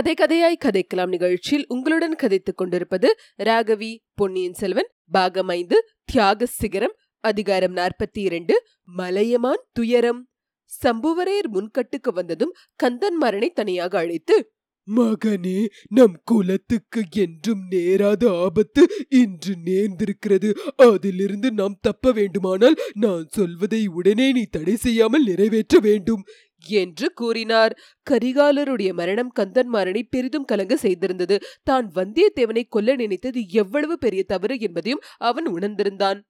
கதை கதையாய் கதைக்கலாம் நிகழ்ச்சியில் உங்களுடன் கதைத்துக் கொண்டிருப்பது ராகவி பொன்னியின் செல்வன் பாகம் ஐந்து தியாக சிகரம் அதிகாரம் நாற்பத்தி இரண்டு மலையமான் துயரம். சம்புவரையர் முன்கட்டுக்கு வந்ததும் கந்தன்மாரனை தனியாக அழைத்து மகனே நம் குலத்துக்கு என்றும் நேராத ஆபத்து இன்று நேர்ந்திருக்கிறது. அதிலிருந்து நாம் தப்ப வேண்டுமானால் நான் சொல்வதை உடனே நீ தடை செய்யாமல் நிறைவேற்ற வேண்டும். என்று கூறினார். கரிகாலருடைய மரணம் கந்தன்மாறனை பெரிதும் கலங்க செய்திருந்தது. தான் வந்தியத்தேவனை கொல்ல நினைத்தது எவ்வளவு பெரிய தவறு என்பதையும் அவன் உணர்ந்திருந்தான்.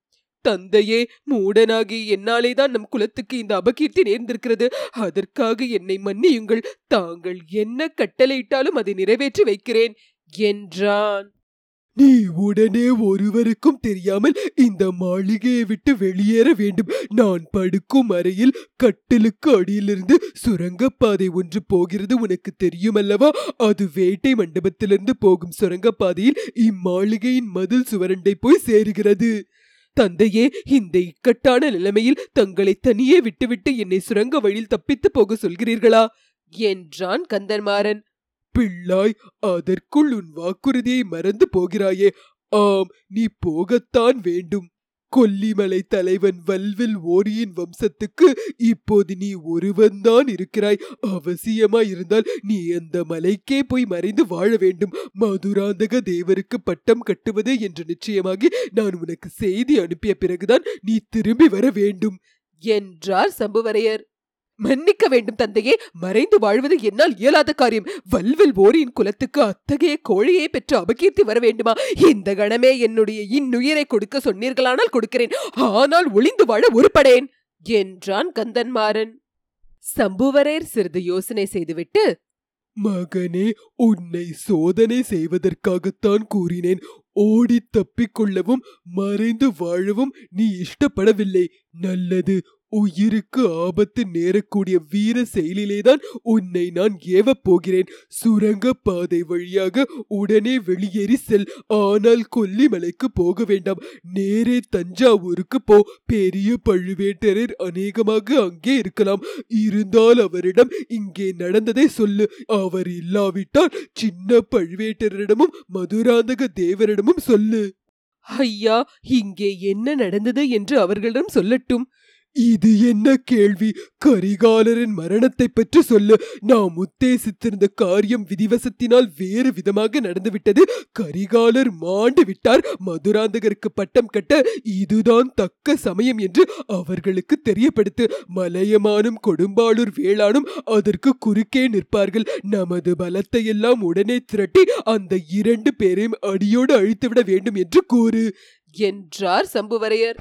தந்தையே மூடனாகி என்னாலேதான் நம் குலத்துக்கு இந்த அபகீர்த்தி நேர்ந்திருக்கிறது. அதற்காக என்னை மன்னியுங்கள். தாங்கள் என்ன கட்டளையிட்டாலும் அதை நிறைவேற்றி வைக்கிறேன் என்றான். நீ உடனே ஒருவருக்கும் தெரியாமல் இந்த மாளிகையை விட்டு வெளியேற வேண்டும். நான் படுக்கும் அறையில் கட்டிலுக்கு அடியிலிருந்து சுரங்கப்பாதை ஒன்று போகிறது உனக்கு தெரியுமல்லவா? அது வேட்டை மண்டபத்திலிருந்து போகும் சுரங்கப்பாதையில் இம்மாளிகையின் மதில் சுவரண்டை போய் சேருகிறது. தந்தையே இந்த இக்கட்டான நிலைமையில் தங்களை தனியே விட்டுவிட்டு என்னை சுரங்க வழியில் தப்பித்து போக சொல்கிறீர்களா? என்றான் கந்தன்மாறன். பிள்ளாய் அதற்குள் உன் வாக்குறுதியை மறந்து போகிறாயே. ஆம் நீ போகத்தான் வேண்டும். கொல்லிமலை தலைவன் வல்வில் ஓரியின் வம்சத்துக்கு இப்போது நீ ஒருவன்தான் இருக்கிறாய். அவசியமாய் இருந்தால் நீ அந்த மலைக்கே போய் மறைந்து வாழ வேண்டும். மதுராந்தக தேவருக்கு பட்டம் கட்டுவது என்று நிச்சயமாகி நான் உனக்கு செய்தி அனுப்பிய பிறகுதான் நீ திரும்பி வர வேண்டும். என்றார் சம்புவரையர். மன்னிக்க வேண்டும் தந்தையே. மறைந்து வாழ்வது என்னால் இயலாத காரியம். வல்வில் ஓரியின் குலத்துக்கு அத்தகைய கோழியை பெற்று அபகீர்த்தி வர வேண்டுமா? இந்த கணமே என்னுடைய இன்னுயிரை கொடுக்க சொன்னீர்களானால் கொடுக்கிறேன். ஆனால் ஒளிந்து வாழ உருப்படேன். என்றான் கந்தன்மாறன். சம்புவரையர் சிறிது யோசனை செய்துவிட்டு மகனே உன்னை சோதனை செய்வதற்காகத்தான் கூறினேன். ஓடி தப்பிக்கொள்ளவும் மறைந்து வாழவும் நீ இஷ்டப்படவில்லை. நல்லது உயிருக்கு ஆபத்து நேரக்கூடிய வீர செயலிலேதான் உன்னை நான் ஏவப் போகிறேன். சுரங்க பாதை வழியாக உடனே வெளியேறி செல். ஆனால் கொல்லிமலைக்கு போக வேண்டாம். நேரே தஞ்சாவூருக்கு போ. பெரிய பழுவேட்டரர் அநேகமாக அங்கே இருக்கலாம். இருந்தால் அவரிடம் இங்கே நடந்ததை சொல்லு. அவர் இல்லாவிட்டால் சின்ன பழுவேட்டரிடமும் மதுராந்தக தேவரிடமும் சொல்லு. ஐயா இங்கே என்ன நடந்தது என்று அவர்களிடம் சொல்லட்டும். இது என்ன கேள்வி? கரிகாலரின் மரணத்தை பற்றி சொல்லு. நாம் உத்தேசித்திருந்த காரியம் விதிவசத்தினால் வேறு விதமாக நடந்துவிட்டது. கரிகாலர் மாண்டு விட்டார். மதுராந்தகருக்கு பட்டம் கட்ட இதுதான் தக்க சமயம் என்று அவர்களுக்கு தெரியப்படுத்து. மலையமானும் கொடும்பாளூர் வேளானும் அதற்கு குறுக்கே நிற்பார்கள். நமது பலத்தை எல்லாம் உடனே திரட்டி அந்த இரண்டு பேரையும் அடியோடு அழித்துவிட வேண்டும் என்று கூறு. என்றார் சம்புவரையர்.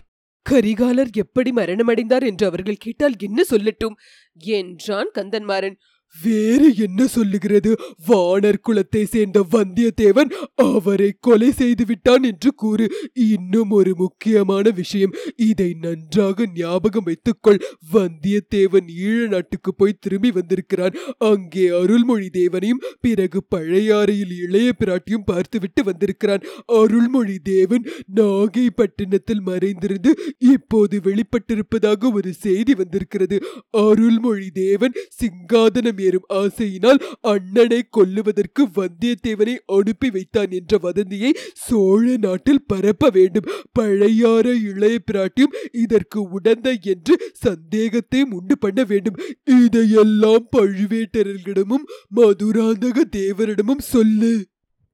கரிகாலர் எப்படி மரணமடைந்தார் என்று அவர்கள் கேட்டால் என்ன சொல்லட்டும்? என்றான் கந்தன்மாறன். வேறு என்ன சொல்லுகிறது? வானர் குலத்தை சேர்ந்த வந்தியத்தேவன் அவரை கொலை செய்து விட்டான் என்று கூறு. இன்னும் ஒரு முக்கியமான விஷயம். இதை நன்றாக ஞாபகம் வைத்துக்கொள். வந்தியத்தேவன் ஈழ நாட்டுக்கு போய் திரும்பி வந்திருக்கிறான். அங்கே அருள்மொழி தேவனையும் பிறகு பழையாறையில் இளைய பிராட்டியும் பார்த்துவிட்டு வந்திருக்கிறான். அருள்மொழி தேவன் நாகைப்பட்டினத்தில் மறைந்திருந்து இப்போது வெளிப்பட்டிருப்பதாக ஒரு செய்தி வந்திருக்கிறது. அருள்மொழி தேவன் சிங்காதனம் ஏறும் ஆசையினால் அண்ணனை கொல்லுவதற்கு வந்தியத்தேவனை அனுப்பி வைத்தான் என்ற வதந்தியை சோழ நாட்டில் பரப்ப வேண்டும். பழையார இளைய பிராட்டியும் இதற்கு உடந்த என்று சந்தேகத்தை உண்டு பண்ண வேண்டும். இதையெல்லாம் பழுவேட்டரர்களிடமும் மதுராந்தக தேவரிடமும் சொல்லு.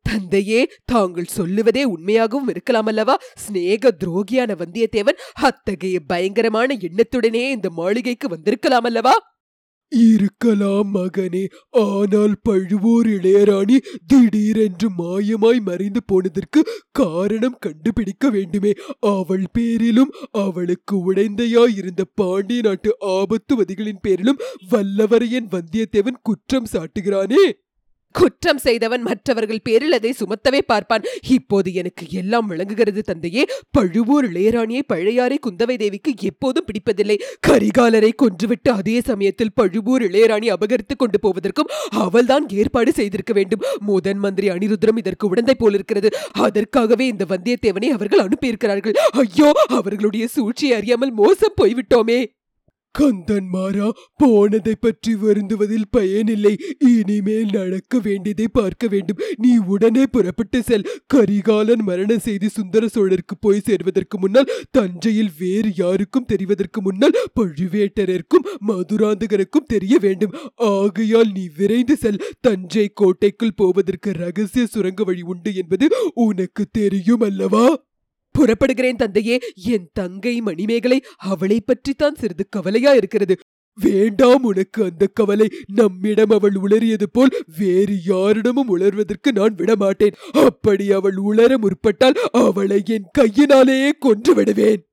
தந்தையே தாங்கள் சொல்லுவதே உண்மையாகவும் இருக்கலாம் அல்லவா சிநேக துரோகியான வந்தியத்தேவன் அத்தகைய பயங்கரமான எண்ணத்துடனே இந்த மாளிகைக்கு வந்திருக்கலாம் அல்லவா இருக்கலாம் மகனே ஆனால் பழுவூர் இளையராணி திடீரென்று மாயமாய் மறைந்து போனதற்கு காரணம் கண்டுபிடிக்க வேண்டுமே. அவள் பேரிலும் அவளுக்கு உடைந்தையாயிருந்த பாண்டிய நாட்டு ஆபத்துவதிகளின் பேரிலும் வல்லவரையன் வந்தியத்தேவன் குற்றம் சாட்டுகிறானே. குற்றம் செய்தவன் மற்றவர்கள் பேரில் அதை சுமத்தவே பார்ப்பான். இப்போது எனக்கு எல்லாம் விளங்குகிறது தந்தையே. பழுவூர் இளையராணியை பழையாறை குந்தவை தேவிக்கு எப்போதும் பிடிப்பதில்லை. கரிகாலரை கொன்றுவிட்டு அதே சமயத்தில் பழுவூர் இளையராணி அபகரித்துக் கொண்டு போவதற்கும் அவள்தான் ஏற்பாடு செய்திருக்க வேண்டும். முதன் மந்திரி அனிருத்ரம் இதற்கு உடந்தை போலிருக்கிறது அதற்காகவே இந்த வந்தியத்தேவனை அவர்கள் அனுப்பியிருக்கிறார்கள். ஐயோ அவர்களுடைய சூழ்ச்சியை அறியாமல் மோசம் போய்விட்டோமே. கந்தன்மாரா போனதை பற்றி வருந்துவதில் பயனில்லை. இனிமேல் நடக்க வேண்டியதை பார்க்க வேண்டும். நீ உடனே புறப்பட்டு செல். கரிகாலன் மரண செய்தி சுந்தர சோழருக்கு போய் சேர்வதற்கு முன்னால் தஞ்சையில் வேறு யாருக்கும் தெரிவதற்கு முன்னால் பழுவேட்டரருக்கும் மதுராந்தகருக்கும் தெரிய வேண்டும். ஆகையால் நீ விரைந்து செல். தஞ்சை கோட்டைக்குள் போவதற்கு ரகசிய சுரங்க வழி உண்டு என்பது உனக்கு தெரியும் அல்லவா? புறப்படுகிறேன் தந்தையே. என் தங்கை மணிமேகலை அவளை பற்றித்தான் சிறிது கவலையா இருக்கிறது. வேண்டாம் உனக்கு அந்த கவலை. நம்மிடம் அவள் உளறியது போல் வேறு யாரிடமும் உளர்வதற்கு நான் விடமாட்டேன். அப்படி அவள் உளர முற்பட்டால் அவளை என் கையினாலேயே கொன்று விடுவேன்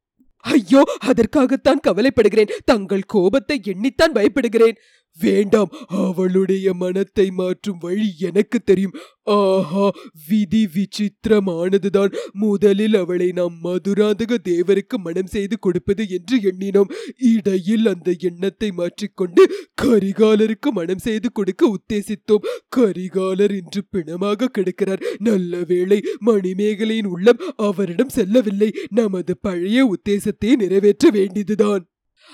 ஐயோ அதற்காகத்தான் கவலைப்படுகிறேன். தங்கள் கோபத்தை எண்ணித்தான் பயப்படுகிறேன். வேண்டாம். அவளுடைய மனத்தை மாற்றும் வழி எனக்கு தெரியும். ஆஹா விதி விசித்திரமானதுதான். முதலில் அவளை நாம் மதுராந்தக தேவருக்கு மனம் செய்து கொடுப்பது என்று எண்ணினோம். இடையில் அந்த எண்ணத்தை மாற்றிக்கொண்டு கரிகாலருக்கு மனம் செய்து கொடுக்க உத்தேசித்தோம். கரிகாலர் இன்று பிணமாக கிடக்கிறார். நல்ல வேளை மணிமேகலையின் உள்ளம் அவரிடம் செல்லவில்லை. நமது பழைய உத்தேசத்தை நிறைவேற்ற வேண்டியதுதான்.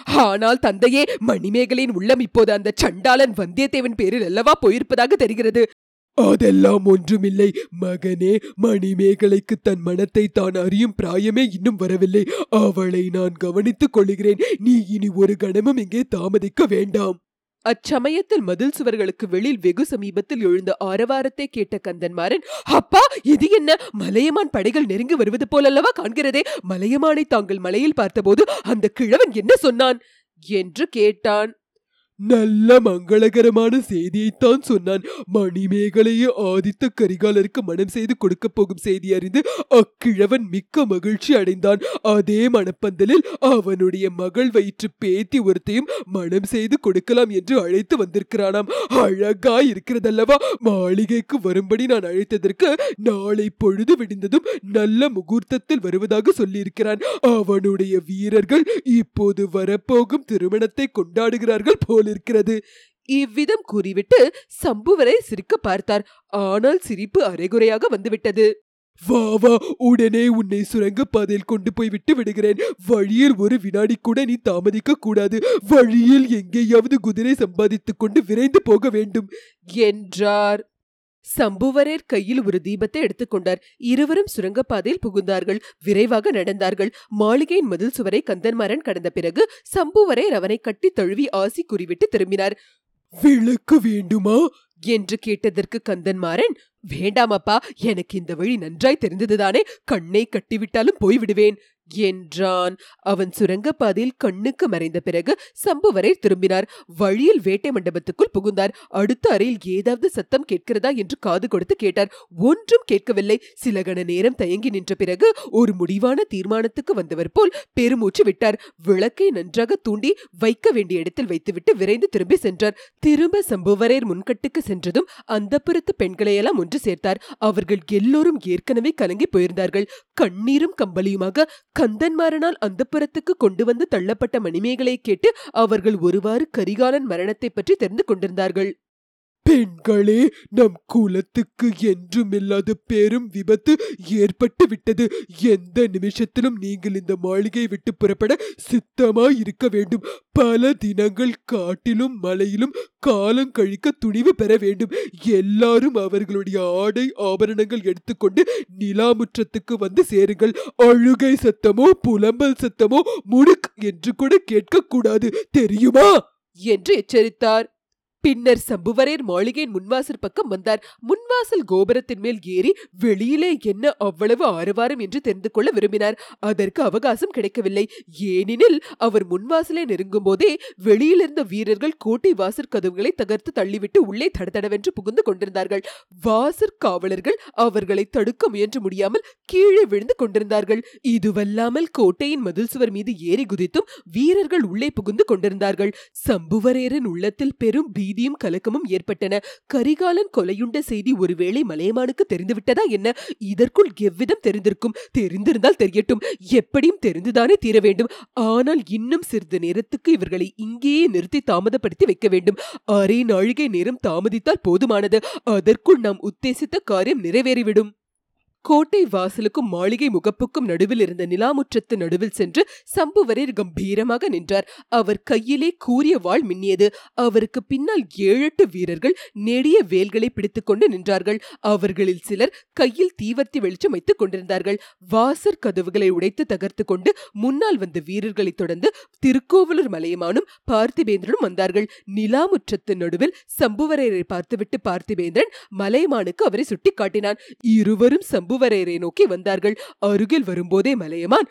ஆனால் தந்தையே மணிமேகலையின் உள்ளம் இப்போது அந்த சண்டாளன் வந்தியத்தேவன் பேரில் அல்லவா போயிருப்பதாக தெரிகிறது. அதெல்லாம் ஒன்றுமில்லை. மகனே மணிமேகலைக்கு தன் மனத்தை தான் அறியும் பிராயமே இன்னும் வரவில்லை. அவளை நான் கவனித்துக் கொள்கிறேன். நீ இனி ஒரு கணமும் இங்கே தாமதிக்க வேண்டாம். அச்சமயத்தில் மதில் சுவர்களுக்கு வெளியில் வெகு சமீபத்தில் எழுந்த ஆரவாரத்தை கேட்ட கந்தன்மாறன் அப்பா இது என்ன? மலையமான் படைகள் நெருங்கி வருவது போலல்லவா காண்கிறதே? மலையமானை தாங்கள் மலையில் பார்த்தபோது அந்த கிழவன் என்ன சொன்னான்? என்று கேட்டான். நல்ல மங்களகரமான செய்தியைத்தான் சொன்னான். மணிமேகலையை ஆதித்த கரிகாலருக்கு மனம் செய்து கொடுக்க போகும் செய்தி அறிந்து அக்கிழவன் மிக்க மகிழ்ச்சி அடைந்தான். அதே மணப்பந்தலில் அவனுடைய மகள் வயிற்று பேத்தி ஒருத்தையும் மனம் செய்து கொடுக்கலாம் என்று அழைத்து வந்திருக்கிறானாம். அழகா இருக்கிறதல்லவா? மாளிகைக்கு வரும்படி நான் அழைத்ததற்கு நாளை பொழுது விடிந்ததும் நல்ல முகூர்த்தத்தில் வருவதாக சொல்லியிருக்கிறான். அவனுடைய வீரர்கள் இப்போது வரப்போகும் திருமணத்தை கொண்டாடுகிறார்கள் இருக்கிறது இவ்விதம் கூறிவிட்டு சம்புவரை சிரிக்க பார்த்தார். ஆனால் சிரிப்பு அரைகுறையாக வந்துவிட்டது. வா வா உடனே உன்னை சுரங்க பாதையில் கொண்டு போய் விட்டு விடுகிறேன். வழியில் ஒரு வினாடி கூட நீ தாமதிக்க கூடாது. வழியில் எங்கேயாவது குதிரை சம்பாதித்துக் கொண்டு விரைந்து போக வேண்டும் என்றார். சம்புவரேர் கையில் ஒரு தீபத்தை எடுத்துக்கொண்டார் இருவரும் சுரங்கப்பாதையில் புகுந்தார்கள். விரைவாக நடந்தார்கள். மாளிகையின் மதில் சுவரை கந்தன்மாறன் கடந்த பிறகு சம்புவரேர் அவனை கட்டி தழுவி ஆசி கூறிவிட்டு திரும்பினார். விளக்கு வேண்டுமா? என்று கேட்டதற்கு கந்தன்மாறன் வேண்டாமப்பா எனக்கு இந்த வழி நன்றாய் தெரிந்ததுதானே. கண்ணை கட்டிவிட்டாலும் போய்விடுவேன். என்றான். அவன் சுரங்கப்பாதையில் கண்ணுக்கு மறைந்த பிறகு சம்புவரை திரும்பினார். வழியில் வேட்டை மண்டபத்துக்குள் புகுந்தார். அடுத்த அறையில் ஏதாவது சத்தம் கேட்கிறதா என்று காது கொடுத்து கேட்டார். ஒன்றும் கேட்கவில்லை. சில கண நேரம் தயங்கி நின்ற பிறகு ஒரு முடிவான தீர்மானத்துக்கு வந்தவர் போல் பெருமூச்சு விட்டார். விளக்கை நன்றாக தூண்டி வைக்க வேண்டிய இடத்தில் வைத்துவிட்டு விரைந்து திரும்பி சென்றார். திரும்ப சம்புவரையர் முன்கட்டுக்கு சென்றதும் அந்த புறத்து பெண்களையெல்லாம் ஒன்று சேர்த்தார். அவர்கள் எல்லோரும் ஏற்கனவே கலங்கி போயிருந்தார்கள். கண்ணீரும் கம்பளியுமாக கந்தன்மாரனால் அந்த புறத்துக்கு கொண்டு வந்து தள்ளப்பட்ட மணிமேகலை கேட்டு அவர்கள் ஒருவாறு கரிகாலன் மரணத்தை பற்றி தெரிந்து கொண்டிருந்தார்கள். பெண்களே நம் குலத்துக்கு என்றுமில்லாத பெரும் விபத்து ஏற்பட்டு விட்டது. எந்த நிமிஷத்திலும் நீங்கள் இந்த மாளிகை விட்டு புறப்பட சித்தமாய் இருக்க வேண்டும். பல தினங்கள் காட்டிலும் மலையிலும் காலம் கழிக்க துணிவு பெற வேண்டும். எல்லாரும் அவர்களுடைய ஆடை ஆபரணங்கள் எடுத்துக்கொண்டு நிலாமுற்றத்துக்கு வந்து சேருங்கள். அழுகை சத்தமோ புலம்பல் சத்தமோ முடுக் என்று கூட கேட்கக்கூடாது. தெரியுமா? என்று எச்சரித்தார். பின்னர் சம்புவரையர் மாளிகையின் முன்வாசல் பக்கம் வந்தார். முன்வாசல் கோபுரத்தின் மேல் ஏறி வெளியிலே என்ன அவ்வளவு ஆரவாரம் என்று தெரிந்து கொள்ள விரும்பினார். அதற்கு அவகாசம் கிடைக்கவில்லை. ஏனெனில் அவர் முன்வாசலை நெருங்கும் போதே வெளியிலிருந்த வீரர்கள் கோட்டை வாசற் கதவுகளை தகர்த்து தள்ளிவிட்டு உள்ளே தடதடவென்று புகுந்து கொண்டிருந்தார்கள். வாசற் காவலர்கள் அவர்களை தடுக்க முயன்று முடியாமல் கீழே விழுந்து கொண்டிருந்தார்கள். இதுவல்லாமல் கோட்டையின் மதில் சுவர் மீது ஏறி குதித்தும் வீரர்கள் உள்ளே புகுந்து கொண்டிருந்தார்கள். சம்புவரையரின் உள்ளத்தில் பெரும் பீ பீதியும் கலக்கமும் ஏற்பட்டன. கரிகாலன் கொலையுண்ட செய்தி ஒருவேளை மலையமானுக்கு தெரிந்துவிட்டதா என்ன? இதற்குள் எவ்விதம் தெரிந்திருக்கும்? தெரிந்திருந்தால் தெரியட்டும். எப்படியும் தெரிந்துதானே தீர வேண்டும். ஆனால் இன்னும் சிறிது நேரத்துக்கு இவர்களை இங்கேயே நிறுத்தி தாமதப்படுத்தி வைக்க வேண்டும். அரை நாழிகை நேரம் தாமதித்தால் போதுமானது. அதற்குள் நாம் உத்தேசித்த காரியம் நிறைவேறிவிடும். கோட்டை வாசலுக்கும் மாளிகை முகப்புக்கும் நடுவில் இருந்த நிலாமுற்றத்து நடுவில் சென்று சம்புவரையர் கம்பீரமாக நின்றார். அவர் கையிலே கூறிய வாள் மின்னியது. அவருக்கு பின்னால் ஏழெட்டு வீரர்கள் நெடிய வேல்களை பிடித்துக்கொண்டு நின்றார்கள். அவர்களில் சிலர் கையில் தீவர்த்தி வெளிச்சம் வைத்துக் கொண்டிருந்தார்கள். வாசர் கதவுகளை உடைத்து தகர்த்து கொண்டு முன்னால் வந்த வீரர்களை தொடர்ந்து திருக்கோவலூர் மலையமானும் பார்த்திபேந்திரனும் வந்தார்கள். நிலாமுற்றத்து நடுவில் சம்புவரையரை பார்த்துவிட்டு பார்த்திபேந்திரன் மலையமானுக்கு அவரை சுட்டி காட்டினான் இருவரும் சம்புவரையரை நோக்கி வந்தார்கள். அருகில் வரும்போதே மலையமான்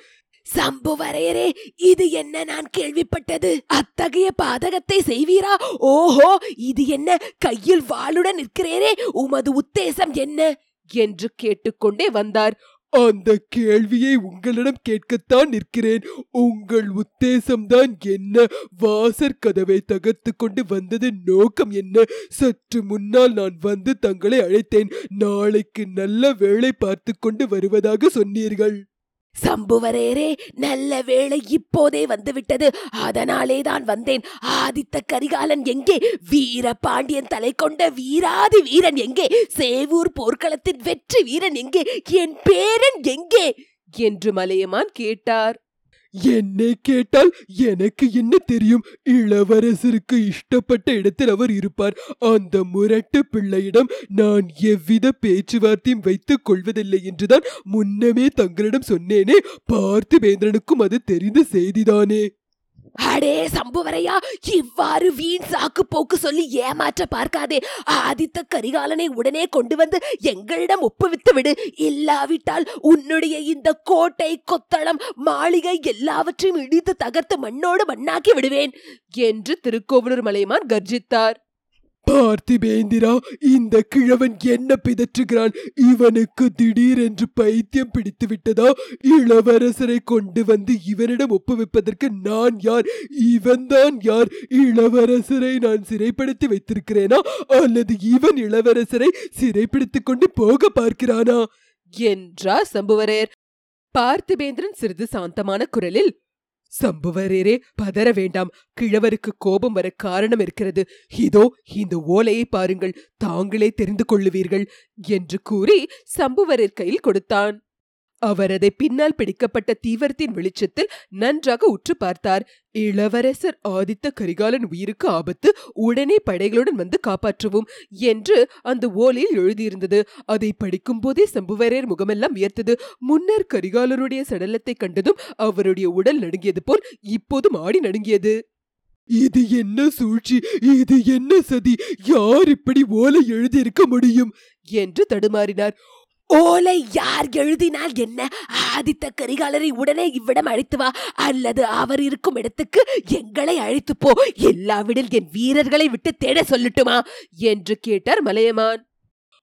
சம்புவரையரே இது என்ன நான் கேள்விப்பட்டது? அத்தகைய பாதகத்தை செய்வீரா? ஓஹோ இது என்ன? கையில் வாளுடன் நிற்கிறேரே உமது உத்தேசம் என்ன? என்று கேட்டுக்கொண்டே வந்தார். அந்த கேள்வியை உங்களிடம் கேட்கத்தான் நிற்கிறேன். உங்கள் உத்தேசம்தான் என்ன? வாசற் கதவை தகர்த்து கொண்டு வந்தது நோக்கம் என்ன? சற்று முன்னால் நான் வந்து தங்களை அழைத்தேன். நாளைக்கு நல்ல வேளை பார்த்து கொண்டு வருவதாக சொன்னீர்கள். சம்புவரேரே நல்ல வேளை இப்போதே வந்துவிட்டது. அதனாலே தான் வந்தேன். ஆதித்த கரிகாலன் எங்கே? வீர பாண்டியன் தலை கொண்ட வீராதி வீரன் எங்கே? சேவூர் போர்க்களத்தின் வெற்றி வீரன் எங்கே? என் பேரன் எங்கே? என்று மலையமான் கேட்டார். என்னை கேட்டால் எனக்கு என்ன தெரியும்? இளவரசருக்கு இஷ்டப்பட்ட இடத்தில் அவர் இருப்பார். அந்த முரட்டு பிள்ளையிடம் நான் எவ்வித பேச்சுவார்த்தையும் வைத்துக் கொள்வதில்லை என்றுதான் முன்னமே தங்களிடம் சொன்னேனே. பார்த்திபேந்திரனுக்கும் அது தெரிந்த செய்திதானே? அடே சம்புவரையா இவ்வாறு வீண் சாக்கு போக்கு சொல்லி ஏமாற்ற பார்க்காதே. ஆதித்த கரிகாலனை உடனே கொண்டு வந்து எங்களிடம் ஒப்புவித்து விடு. இல்லாவிட்டால் உன்னுடைய இந்த கோட்டை கொத்தளம் மாளிகை எல்லாவற்றையும் இடித்து தகர்த்து மண்ணோடு மண்ணாக்கி விடுவேன் என்று திருக்கோவலூர் மலையமான் கர்ஜித்தார். பார்த்திபேந்திரா இந்த கிழவன் என்ன பிதற்றுகிறான்? இவனுக்கு திடீரென்று பைத்தியம் பிடித்து விட்டதா இளவரசரை கொண்டு வந்து இவனிடம் ஒப்புவிப்பதற்கு நான் யார்? இவன்தான் யார்? இளவரசரை நான் சிறைப்படுத்தி வைத்திருக்கிறேனா? அல்லது இவன் இளவரசரை சிறைப்பிடித்துக் கொண்டு போக பார்க்கிறானா? என்றார் சம்புவரையர் பார்த்திபேந்திரன் சிறிது சாந்தமான குரலில் சம்புவரேரே பதற வேண்டாம். கிழவருக்கு கோபம் வர காரணம் இருக்கிறது. இதோ இந்த ஓலையை பாருங்கள். தாங்களே தெரிந்து கொள்ளுவீர்கள் என்று கூறி சம்புவரர் கையில் கொடுத்தான். அவரது பின்னால் பிடிக்கப்பட்ட தீவரத்தின் வெளிச்சத்தில் நன்றாக உற்று பார்த்தார். இளவரசர் ஆதித்த கரிகாலன் உயிருக்கு ஆபத்து உடனே படைகளுடன் வந்து காப்பாற்றுவோம் என்று அந்த ஓலையில் எழுதியிருந்தது. அதை படிக்கும் போதே சம்புவரையர் முகமெல்லாம் உயர்த்தது. முன்னர் கரிகாலருடைய சடலத்தை கண்டதும் அவருடைய உடல் நடுங்கியது போல் இப்போதும் ஆடி நடுங்கியது. இது என்ன சூழ்ச்சி? இது என்ன சதி? யார் இப்படி ஓலை எழுதியிருக்க முடியும்? என்று தடுமாறினார். ஓலை யார் எழுதினால் என்ன? ஆதித்த கரிகாலரை உடனே இவ்விடம் அழைத்து வா. அல்லது அவர் இருக்கும் இடத்துக்கு எங்களை அழைத்து போ. எல்லாவிடில் என் வீரர்களை விட்டு தேட சொல்லட்டுமா? என்று கேட்டார் மலையமான்.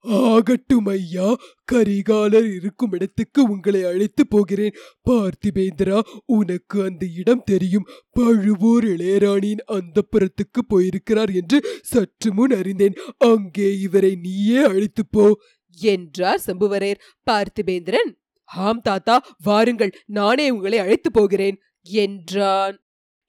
ஆகட்டும் ஐயா. கரிகாலர் இருக்கும் இடத்துக்கு உங்களை அழைத்து போகிறேன். பார்த்திபேந்திரா உனக்கு அந்த இடம் தெரியும். பழுவூர் இளையராணியின் அந்த புறத்துக்கு போயிருக்கிறார் என்று சற்று முன் அறிந்தேன். அங்கே இவரை நீயே அழைத்து போ. என்றார் சம்புவரேர். பார்த்திபேந்திரன் ஆம் தாத்தா வாருங்கள் நானே உங்களை அழைத்து போகிறேன் என்றான்.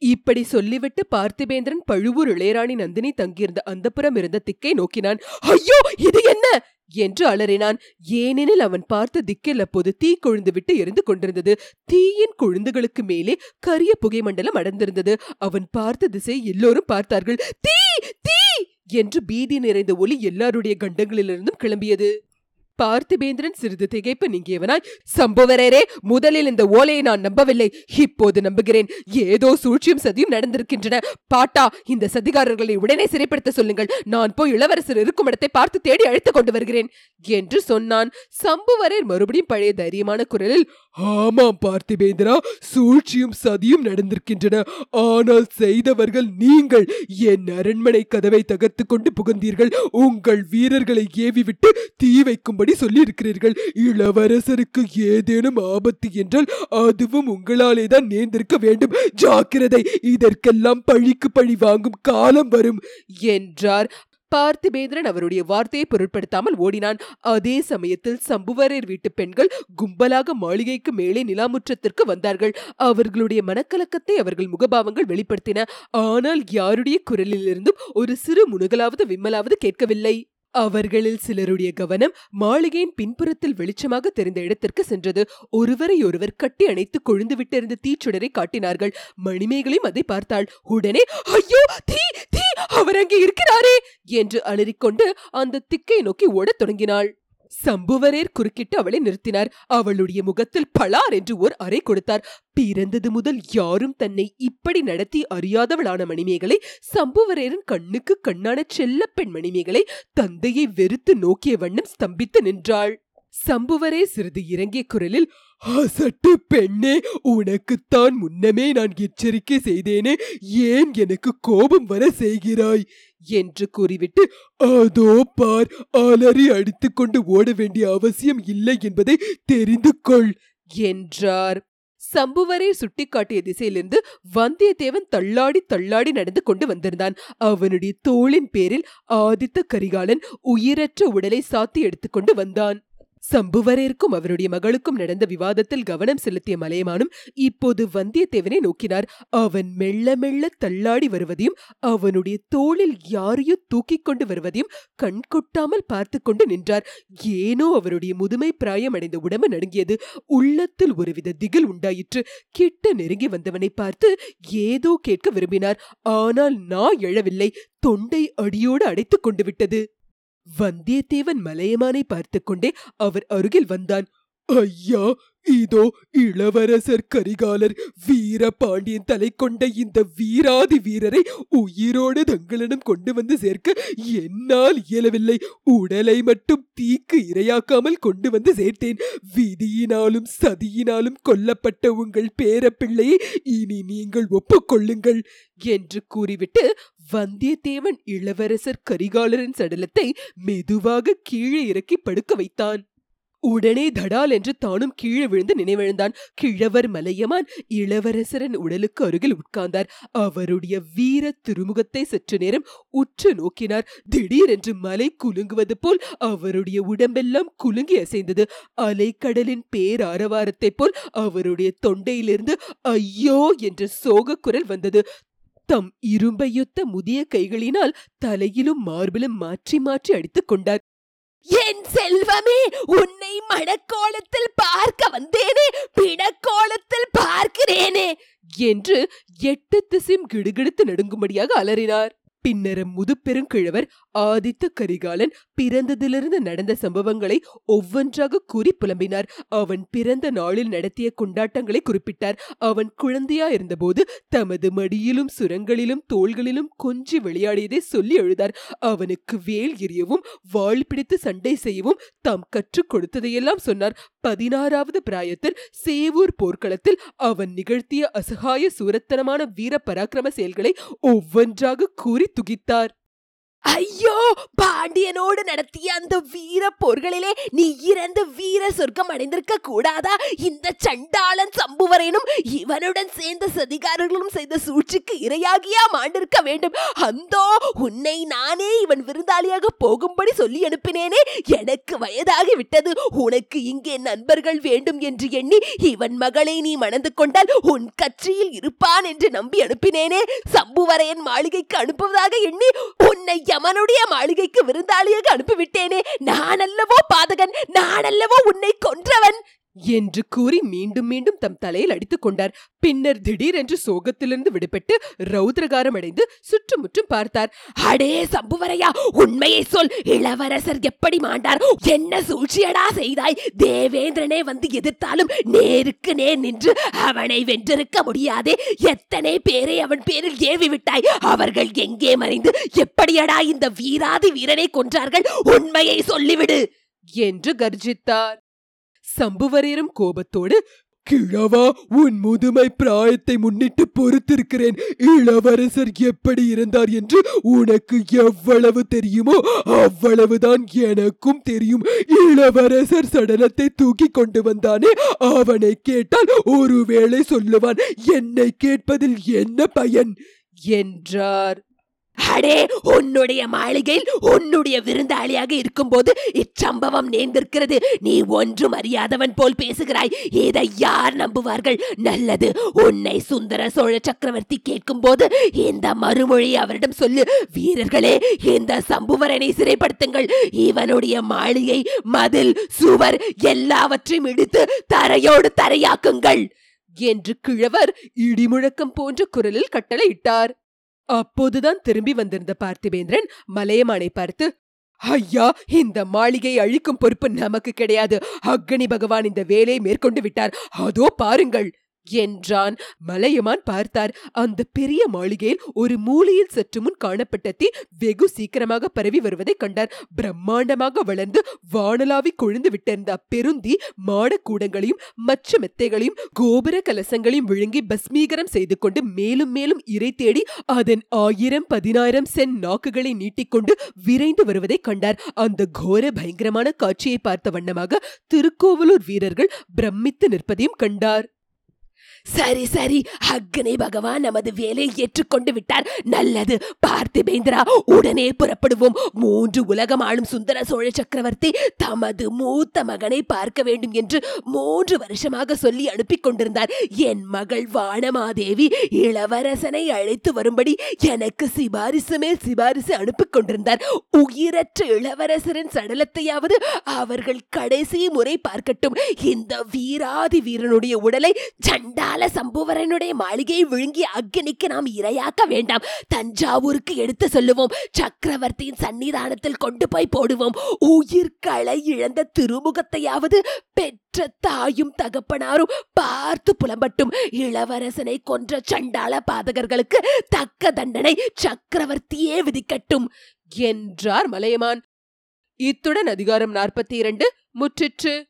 இப்படி சொல்லிவிட்டு பார்த்திபேந்திரன் பழுவூர் இளையராணி நந்தினி தங்கியிருந்த அந்தப்புறம் இருந்த திக்கை நோக்கினான். ஐயோ இது என்ன? என்று அலறினான். ஏனெனில் அவன் பார்த்த திக்கில் அப்போது தீ கொழுந்து விட்டு எரிந்து கொண்டிருந்தது. தீயின் கொழுந்துகளுக்கு மேலே கரிய புகை மண்டலம் அடர்ந்திருந்தது. அவன் பார்த்த திசை எல்லோரும் பார்த்தார்கள். தீ! தீ! என்று பீதி நிறைந்த ஒலி எல்லாருடைய கண்டங்களிலிருந்தும் கிளம்பியது. பார்த்திபேந்திரன் சிறிது திகைப்பு நீங்கியவனாய் சம்புவரேரே முதலில் இந்த ஓலையை நான் நம்பவில்லை. இப்போது நம்புகிறேன். ஏதோ சூழ்ச்சியும் சதியும் நடந்திருக்கின்றன. பாட்டா இந்த சதிகாரர்களை உடனே சிறைப்படுத்த சொல்லுங்கள். நான் போய் இளவரசர் இருக்கும் இடத்தை பார்த்து தேடி அழைத்துக் கொண்டு வருகிறேன். என்று சொன்னான். சம்புவரேர் மறுபடியும் பழைய தைரியமான குரலில் ஆமாம் பார்த்திபேந்திரா சூழ்ச்சியும் சதியும் நடந்திருக்கின்றன. ஆனால் செய்தவர்கள் நீங்கள். என் அரண்மனை கதவை தகர்த்து கொண்டு புகுந்தீர்கள். உங்கள் வீரர்களை ஏவி விட்டு தீ வைக்கும்படி சொல்லியிருக்கிறீர்கள். இளவரசருக்கு ஏதேனும் ஆபத்து என்றால் அதுவும் உங்களாலே தான் நேர்ந்திருக்க வேண்டும். ஜாக்கிரதை இதற்கெல்லாம் பழிக்கு பழி வாங்கும் காலம் வரும் என்றார். பார்த்திபேந்திரன் அவருடைய வார்த்தையை பொருட்படுத்தாமல் ஓடினான். அதே சமயத்தில் சம்புவரர் வீட்டு பெண்கள் கும்பலாக மாளிகைக்கு மேலே நிலாமுற்றத்திற்கு வந்தார்கள். அவர்களுடைய மனக்கலக்கத்தை அவர்கள் முகபாவங்கள் வெளிப்படுத்தின. ஆனால் யாருடைய குரலிலிருந்தும் ஒரு சிறு முனுகலாவது விம்மலாவது கேட்கவில்லை. அவர்களில் சிலருடைய கவனம் மாளிகையின் பின்புறத்தில் வெளிச்சமாக தெரிந்த இடத்திற்கு சென்றது. ஒருவரை ஒருவர் கட்டி அணைத்து கொழுந்து விட்டிருந்த தீச்சுடரை காட்டினார்கள். மணிமேகலையும் அதை பார்த்தாள். உடனே ஐயோ தீ தீ அவர் அங்கே இருக்கிறாரே! என்று அலறிக்கொண்டு அந்த திக்கை நோக்கி ஓடத் தொடங்கினாள். சம்புவரேர் குறுக்கிட்டு அவளை நிறுத்தினார். அவளுடைய முகத்தில் பலார் என்று ஓர் அறை கொடுத்தார். பிறந்தது முதல் யாரும் தன்னை இப்படி நடத்தி அறியாதவளான மணிமேகலை சம்புவரேரின் கண்ணுக்கு கண்ணான செல்லப்பெண் மணிமேகலை தந்தையை வெறுத்து நோக்கிய வண்ணம் ஸ்தம்பித்து நின்றாள். சம்புவரே சிறிது இறங்கிய குரலில் அசட்டு பெண்ணே உனக்குத்தான் முன்னமே நான் எச்சரிக்கை செய்தேனே ஏன் எனக்கு கோபம் வர செய்கிறாய்? என்று கூறிவிட்டு அதோ பார் அலறி அடித்துக்கொண்டு ஓட வேண்டிய அவசியம் இல்லை என்பதை தெரிந்து கொள் என்றார். சம்புவரை சுட்டிக்காட்டிய திசையிலிருந்து வந்தியத்தேவன் தள்ளாடி தள்ளாடி நடந்து கொண்டு வந்திருந்தான். அவனுடைய தோளின் பேரில் ஆதித்த கரிகாலன் உயிரற்ற உடலை சாத்தி எடுத்துக்கொண்டு வந்தான். சம்புவரேருக்கும் அவருடைய மகளுக்கும் நடந்த விவாதத்தில் கவனம் செலுத்திய மலையமானும் இப்போது வந்தியத்தேவனை நோக்கினார். அவன் மெல்ல மெல்ல தள்ளாடி வருவதையும் அவனுடைய தோளில் யாரையோ தூக்கிக் கொண்டு வருவதையும் கண் கொட்டாமல் பார்த்து கொண்டு நின்றார். ஏனோ அவருடைய முதுமை பிராயம் அடைந்த உடம்பு நடுங்கியது. உள்ளத்தில் ஒருவித திகில் உண்டாயிற்று. கிட்ட நெருங்கி வந்தவனை பார்த்து ஏதோ கேட்க விரும்பினார். ஆனால் நா எழவில்லை. தொண்டை அடியோடு அடைத்துக் கொண்டு விட்டது. வந்தியத்தேவன் மலையமானை பார்த்து கொண்டே அவர் அருகில் வந்தான். ஐயா இதோ இளவரசர் கரிகாலர் வீர பாண்டியன் தலை கொண்ட இந்த வீராதி வீரரை உயிரோடு தங்களிடம் கொண்டு வந்து சேர்க்க என்னால் இயலவில்லை. உடலை மட்டும் தீக்கு இரையாக்காமல் கொண்டு வந்து சேர்த்தேன். விதியினாலும் சதியினாலும் கொல்லப்பட்ட உங்கள் பேரப்பிள்ளையை இனி நீங்கள் ஒப்புக்கொள்ளுங்கள் என்று கூறிவிட்டு வந்தியத்தேவன் இளவரசர் கரிகாலரின் சடலத்தை மெதுவாக கீழே இறக்கி படுக்க வைத்தான். உடனே தடால் என்று தானும் கீழே விழுந்து நினைவிழந்தான். கிழவர் மலையமான் இளவரசரின் உடலுக்கு அருகில் உட்கார்ந்தார். அவருடைய வீர திருமுகத்தை சற்று நேரம் உற்று நோக்கினார். திடீரென்று மலை குலுங்குவது போல் அவருடைய உடம்பெல்லாம் குலுங்கி அசைந்தது. அலைக்கடலின் பேராரவாரத்தைப் போல் அவருடைய தொண்டையிலிருந்து ஐயோ என்ற சோகக் குரல் வந்தது. தம் இரும்பையொத்த முதிய கைகளினால் தலையிலும் மார்பிலும் மாற்றி மாற்றி அடித்துக் கொண்டார். என் செல்வமே உன்னை மணக்கோலத்தில் பார்க்க வந்தேனே பிணக்கோலத்தில் பார்க்கிறேனே! என்று எட்டு திசையும் கிடுகிடுத்து நடுங்கும்படியாக அலறினார். பின்னர் முதுப்பெருங்கிழவர் ஆதித்த கரிகாலன் பிறந்ததிலிருந்து நடந்த சம்பவங்களை ஒவ்வொன்றாக கூறி புலம்பினார். அவன் பிறந்த நாளில் நடத்திய கொண்டாட்டங்களை குறிப்பிட்டார். அவன் குழந்தையா இருந்தபோது தமது மடியிலும் சுரங்களிலும் தோள்களிலும் கொஞ்சி விளையாடியதை சொல்லி எழுதார். அவனுக்கு வேல் எறியவும் வாள் பிடித்து சண்டை செய்யவும் தாம் கற்றுக் கொடுத்ததையெல்லாம் சொன்னார். பதினாறாவது பிராயத்தில் சேவூர் போர்க்களத்தில் அவன் நிகழ்த்திய அசகாய சூரத்தனமான வீர பராக்கிரம செயல்களை ஒவ்வொன்றாக கூறி துகித்தார். ஐயோ பாண்டியனோடு நடத்திய அந்த வீர போர்களிலே நீ இறந்து வீர சொர்க்கம் அடைந்திருக்க கூடாதா? இந்த சண்டாளன் சம்புவரேனும் இவனுடன் சேர்ந்த சதிகாரர்களும் செய்த சூழ்ச்சிக்கு இரையாகியா மாண்டிருக்க வேண்டும். அந்தோ உன்னை நானே இவன் விருந்தாளியாக போகும்படி சொல்லி அனுப்பினேனே. எனக்கு வயதாகி விட்டது. உனக்கு இங்கே நண்பர்கள் வேண்டும் என்று எண்ணி இவன் மகளை நீ மணந்து கொண்டால் உன் கட்சியில் இருப்பான் என்று நம்பி அனுப்பினேனே. சம்புவரையன் மாளிகைக்கு அனுப்புவதாக எண்ணி உன்னை யமனுடைய மாளிகைக்கு விருந்தாளியாக அனுப்பிவிட்டேனே. நான் அல்லவோ பாதகன் நான் அல்லவோ உன்னை கொன்றவன். என்று கூறி மீண்டும் மீண்டும் தம் தலையில் அடித்துக் கொண்டார். பின்னர் திடீரென்று சோகத்திலிருந்து விடுபட்டு ரௌத்ரகாரம் அடைந்து சுற்றுமுற்றும் பார்த்தார். அடே சம்புவரையா உண்மையை சொல். இளவரசர் எப்படி மாண்டார்? என்ன சூழ்ச்சியடா செய்தாய்? தேவேந்திரனே வந்து எதிர்த்தாலும் நேருக்கு நேர் நின்று அவனை வென்றிருக்க முடியாதே. எத்தனை பேரை அவன் பேரில் ஏவி விட்டாய்? அவர்கள் எங்கே மறைந்து எப்படியடா இந்த வீராதி வீரனை கொன்றார்கள்? உண்மையை சொல்லிவிடு! என்று கர்ஜித்தார். சம்புவரேரும் கோபத்தோடு கிழவா உன் முதுமை பிராயத்தை முன்னிட்டு பொறுத்திருக்கிறேன். இளவரசர் எப்படி இருந்தார் என்று உனக்கு எவ்வளவு தெரியுமோ அவ்வளவுதான் எனக்கும் தெரியும். இளவரசர் சடலத்தை தூக்கி கொண்டு வந்தானே அவனை கேட்டால் ஒருவேளை சொல்லுவான் என்னை கேட்பதில் என்ன பயன்? என்றார். அடே உன்னுடைய மாளிகையில் உன்னுடைய விருந்தாளியாக இருக்கும்போது இச்சம்பவம் நேர்ந்திருக்கிறது. நீ ஒன்றும் அறியாதவன் போல் பேசுகிறாய். இதை யார் நம்புவார்கள்? நல்லது உன்னை சுந்தர சோழ சக்கரவர்த்தி கேட்கும்போது இந்த மறுமொழி அவரிடம் சொல்லு. வீரர்களே இந்த சம்புவரனை சிறைப்படுத்துங்கள். இவனுடைய மாளிகை மதில் சுவர் எல்லாவற்றையும் இடித்து தரையோடு தரையாக்குங்கள் என்று கிழவர் இடிமுழக்கம் போன்ற குரலில் கட்டளையிட்டார். அப்போதுதான் திரும்பி வந்திருந்த பார்த்திபேந்திரன் மலையமானை பார்த்து ஐயா இந்த மாளிகை அழிக்கும் பொறுப்பு நமக்கு கிடையாது. அக்னி பகவான் இந்த வேலையை மேற்கொண்டு விட்டார். அதோ பாருங்கள். என்றான். மலையமான் பார்த்தார். அந்த பெரிய மாளிகையில் ஒரு மூலையில் சற்று முன் காணப்பட்ட தீ வெகு சீக்கிரமாக பரவி வருவதைக் கண்டார். பிரம்மாண்டமாக வளர்ந்து வானலாவி கொழுந்து விட்டிருந்த அப்பெருந்தி மாடக்கூடங்களையும் மற்ற மெத்தைகளையும் கோபுர கலசங்களையும் விழுங்கி பஸ்மீகரம் செய்து கொண்டு மேலும் மேலும் இறை தேடி அதன் ஆயிரம் பதினாயிரம் சென் நாக்குகளை நீட்டிக்கொண்டு விரைந்து வருவதைக் கண்டார். அந்த கோர பயங்கரமான காட்சியை பார்த்த வண்ணமாக திருக்கோவலூர் வீரர்கள் பிரமித்து நிற்பதையும் கண்டார். சரி சரி. அக்னி பகவான் நமது வேலையை ஏற்றுக்கொண்டு விட்டார். நல்லது. பார்த்திபேந்திரா உடனே புறப்படுவோம். மூன்று உலகம் ஆளும் சுந்தர சோழ சக்கரவர்த்தி தமது மூத்த மகனை பார்க்க வேண்டும் என்று மூன்று வருஷமாக சொல்லி அனுப்பி கொண்டிருந்தார். என் மகள் வானமாதேவி இளவரசனை அழைத்து வரும்படி எனக்கு சிபாரிசு மேல் சிபாரிசு அனுப்பி கொண்டிருந்தார். உயிரற்ற இளவரசரின் சடலத்தையாவது அவர்கள் கடைசி முறை பார்க்கட்டும். இந்த வீராதி வீரனுடைய உடலை சண்டா சண்டால சம்புவரனுடைய மாளிகையை விழுங்கி அக்னிக்கு நாம் இரையாக்க வேண்டாம். தஞ்சாவூருக்கு எடுத்து சொல்லுவோம். சக்கரவர்த்தியின் சன்னிதானத்தில் கொண்டு போய் போடுவோம். உயிர்களை இழந்த திருமுகத்தையாவது பெற்ற தாயும் தகப்பனாரும் பார்த்து புலம்பட்டும். இளவரசனை கொன்ற சண்டாள பாதகர்களுக்கு தக்க தண்டனை சக்கரவர்த்தியே விதிக்கட்டும். என்றார் மலையமான். இத்துடன் அதிகாரம் நாற்பத்தி இரண்டு முற்றிற்று.